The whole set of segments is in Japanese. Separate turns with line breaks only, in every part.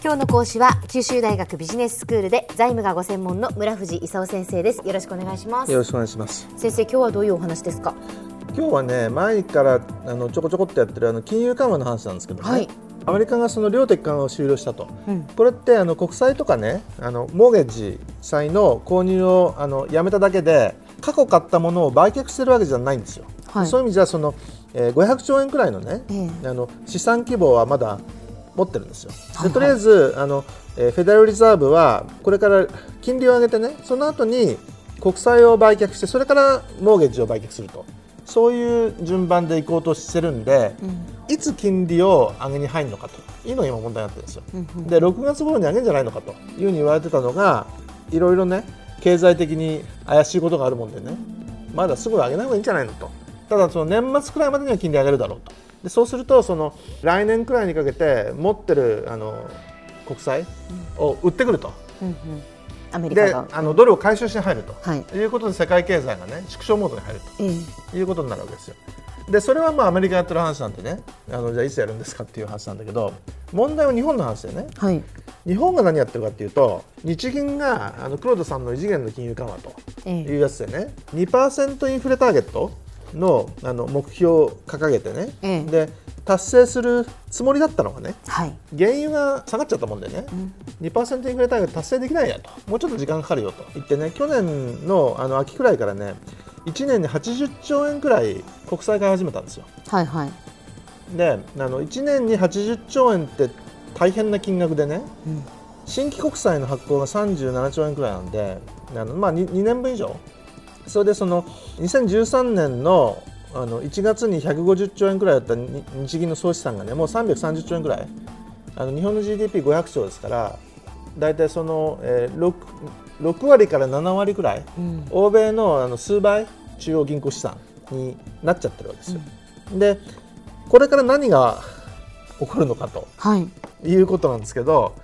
今日の講師は九州大学ビジネススクールで財務がご専門の村藤勲先生です。よろしくお願いします。
よろしくお願いします。
先生今日はどういうお話ですか？
今日はね前からあのちょこちょこっとやってるあの金融緩和の話なんですけどね、はい、アメリカがその量的緩和を終了したと、うん、これってあの国債とかねあのモーゲージ債の購入をあのやめただけで過去買ったものを売却してるわけじゃないんですよ、はい、そういう意味じゃその、えー、500兆円くらいのね、えー、あの資産規模はまだ持ってるんですよ。でとりあえずあの、えー、フェデラルリザーブはこれから金利を上げてねその後に国債を売却してそれからモーゲージを売却すると。そういう順番でいこうとしてるんで、うん、いつ金利を上げに入るのかと。いうのが今問題になってるんですよ。うんうん、で6月頃に上げるんじゃないのかと。いうふうに言われてたのがいろいろね経済的に怪しいことがあるもんでねまだすぐ上げない方がいいんじゃないのと。ただその年末くらいまでには金利上げるだろうとでそうするとその来年くらいにかけて持ってるあの国債を売ってくると。うんうん。アメリカであのドルを回収しに入ると、はい、いうことで世界経済がね縮小モードに入ると、いうことになるわけですよ。でそれはまあアメリカやってる話なんでね。あのじゃあいつやるんですかっていう話なんだけど問題は日本の話でね、はい、日本が何やってるかっていうと日銀があの黒田さんの異次元の金融緩和というやつでね、ええ、2%インフレターゲットのあの目標を掲げてね、ええ、で達成するつもりだったのがね、はい、原油が下がっちゃったもんでね、うん、2%インフレタイ達成できないやと。もうちょっと時間かかるよと言ってね去年のあの秋くらいからね1年に80兆円くらい国債買い始めたんですよ。はいはい、であの1年に80兆円って大変な金額でね、うん、新規国債の発行が37兆円くらいなんであの、まあ2、2年分以上それでその2013年のあの1月に150兆円くらいだった日銀の総資産がねもう330兆円くらい。あの日本の GDP500 兆ですから大体その、えー、6, 6割から7割くらい、うん、欧米のあの数倍中央銀行資産になっちゃってるわけですよ。うん、でこれから何が起こるのかと、はい、いうことなんですけど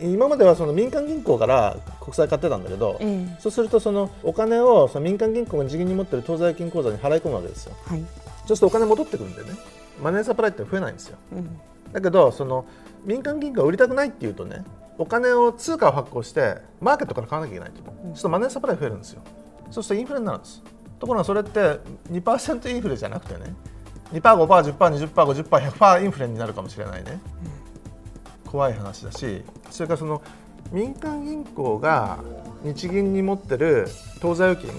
今まではその民間銀行から国債買ってたんだけど、えー、そうするとそのお金をその民間銀行が日銀に持ってる当座預金口座に払い込むわけですよ。はい、そうするとお金戻ってくるんでねマネーサプライって増えないんですよ。うん、だけどその民間銀行が売りたくないっていうとねお金を通貨を発行してマーケットから買わなきゃいけないと、うん、そうするとマネーサプライ増えるんですよ。そうするとインフレになるんです。ところがそれって2%インフレじゃなくてね2%、5%、10%、20%、50%、100%インフレになるかもしれないね。うん怖い話だしそれからその民間銀行が日銀に持ってる当座預金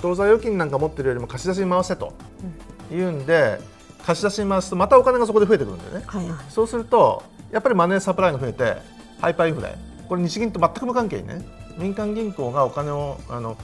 当座預金なんか持ってるよりも貸し出しに回せと言うんで、貸し出しに回すとまたお金がそこで増えてくるんだよね、はいはい、そうするとやっぱりマネーサプライが増えてハイパーインフレこれ日銀と全く無関係にね。民間銀行がお金をあの、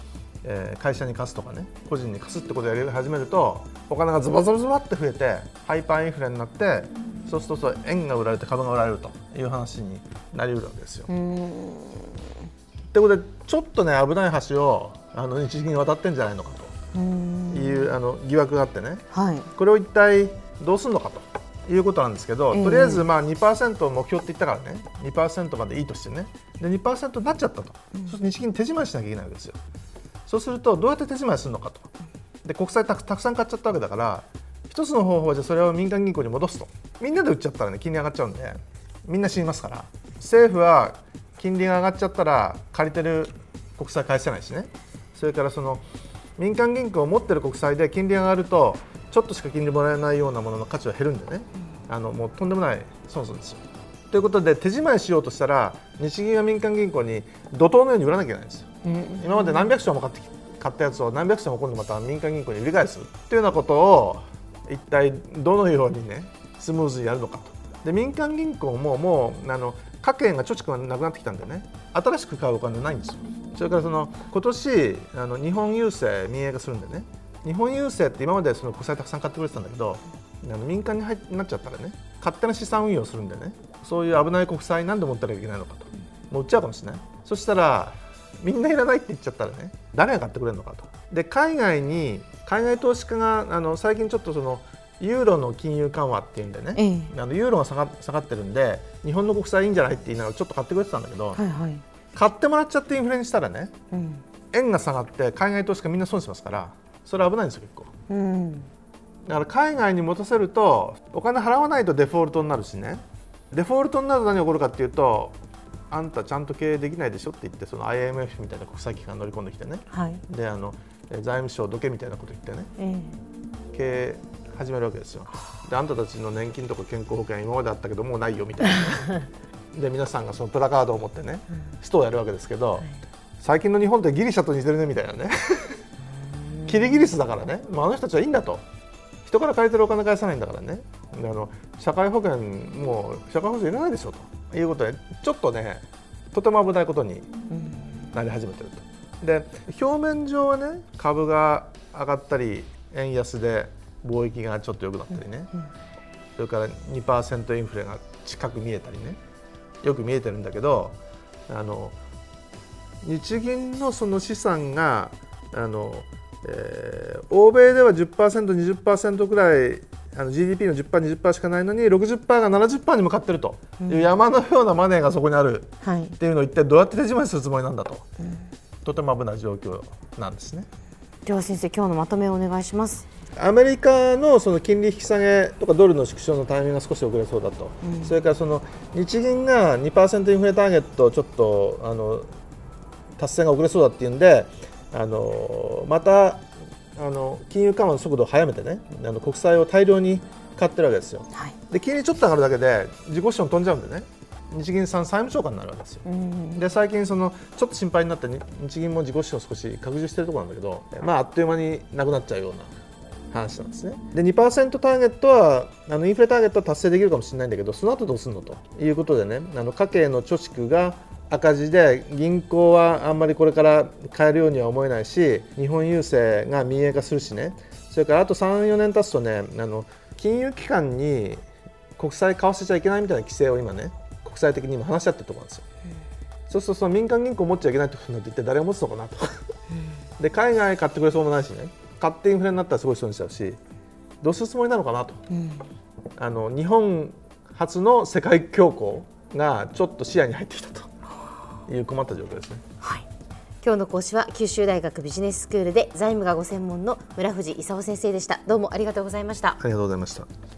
えー、会社に貸すとかね個人に貸すってことをやり始めるとお金がズバズバズバって増えてハイパーインフレになってそうすると円が売られて株が売られるという話になりうるわけですよ。ということでちょっとね危ない橋をあの日銀に渡ってんじゃないのかと。いうあの疑惑があってね、はい、これを一体どうするのかということなんですけど、とりあえずまあ2%を目標って言ったからね。2%までいいとしてね。で2%になっちゃったと、うん、そうすると日銀手締まいしなきゃいけないわけですよ。そうするとどうやって手締まいするのかと。で国債たくさん買っちゃったわけだから一つの方法はじゃそれを民間銀行に戻すとみんなで売っちゃったらね金利上がっちゃうんでみんな死にますから。政府は金利が上がっちゃったら借りてる国債返せないしね。それからその民間銀行を持ってる国債で金利が上がるとちょっとしか金利もらえないようなものの価値は減るんでね。あのもうとんでもない損するんですよ。ということで手仕舞いしようとしたら日銀は民間銀行に怒涛のように売らなきゃいけないんですよ。今まで何百兆も買って買ったやつを何百兆も今度また民間銀行に売り返すっていうようなことを一体どのようにねスムーズにやるのかと。で民間銀行ももうあの家計が貯蓄がなくなってきたんでね。新しく買うお金ないんですよ。それからその今年あの日本郵政民営化するんでね。日本郵政って今までその国債たくさん買ってくれてたんだけどあの民間に入なっちゃったらね勝手な資産運用するんでね。そういう危ない国債何で持ったらいけないのかと。もう売っちゃうかもしれない。そしたらみんないらないって言っちゃったらね誰が買ってくれるのかと。で海外に海外投資家があの最近ちょっとそのユーロの金融緩和っていうんでね、ええ、あのユーロが下が下がってるんで日本の国債いいんじゃないって言いながらちょっと買ってくれてたんだけど、はいはい、買ってもらっちゃってインフレにしたらね、うん、円が下がって海外投資家みんな損しますからそれ危ないんですよ結構、うん、だから海外に持たせるとお金払わないとデフォルトになるしね。デフォルトになると何が起こるかっていうとあんたちゃんと経営できないでしょって言ってその IMF みたいな国際機関乗り込んできてね、はい、であの財務省どけみたいなこと言ってね、えー、経営始めるわけですよ。であんたたちの年金とか健康保険今まであったけどもうないよみたいな。で皆さんがそのプラカードを持ってね、ストをやるわけですけど、はい、最近の日本ってギリシャと似てるねみたいなね。キリギリスだからね、まあ、あの人たちはいいんだと。人から借りてるお金返さないんだからね。あの社会保険もう社会保険いらないでしょと。いうことでちょっとねとても危ないことになり始めてると。で表面上はね株が上がったり円安で貿易がちょっと良くなったりね、それから2%インフレが近く見えたりね。よく見えてるんだけどあの日銀のその資産があの、えー、欧米では 10%20% ぐらいあの GDP の 10%20% しかないのに60%が70%に向かってると。いう山のようなマネーがそこにある。っていうのを一体どうやって手締まいするつもりなんだと、うん、とても危ない状況なんですね。
では先生今日のまとめをお願いします。
アメリカのその金利引き下げとかドルの縮小のタイミングが少し遅れそうだと、うん、それからその日銀が2%インフレターゲットちょっとあの達成が遅れそうだっていうんであのまたあの金融緩和の速度を速めてねあの国債を大量に買ってるわけですよ、はい、で金利ちょっと上がるだけで自己資本飛んじゃうんでね日銀さん債務超過になるわけですよ、うん、で最近そのちょっと心配になって日銀も自己資本少し拡充しているところなんだけど、まあ、あっという間になくなっちゃうような話なんですね。で2%ターゲットはあのインフレターゲットは達成できるかもしれないんだけどその後どうするのということでねあの家計の貯蓄が赤字で銀行はあんまりこれから買えるようには思えないし日本郵政が民営化するしねそれからあと34年経つとねあの金融機関に国債買わせちゃいけないみたいな規制を今ね国際的に今話し合ってるところなんですよ。そうするとその民間銀行持っちゃいけないってことになって一体誰が持つのかなと。で海外買ってくれそうもないしね買ってインフレになったらすごい人にしちゃうしどうするつもりなのかなと、うん、あの日本初の世界恐慌がちょっと視野に入ってきたと。いう困った状況ですね。
はい。今日の講師は九州大学ビジネススクールで財務がご専門の村藤勲先生でした。どうもありがとうございました。
ありがとうございました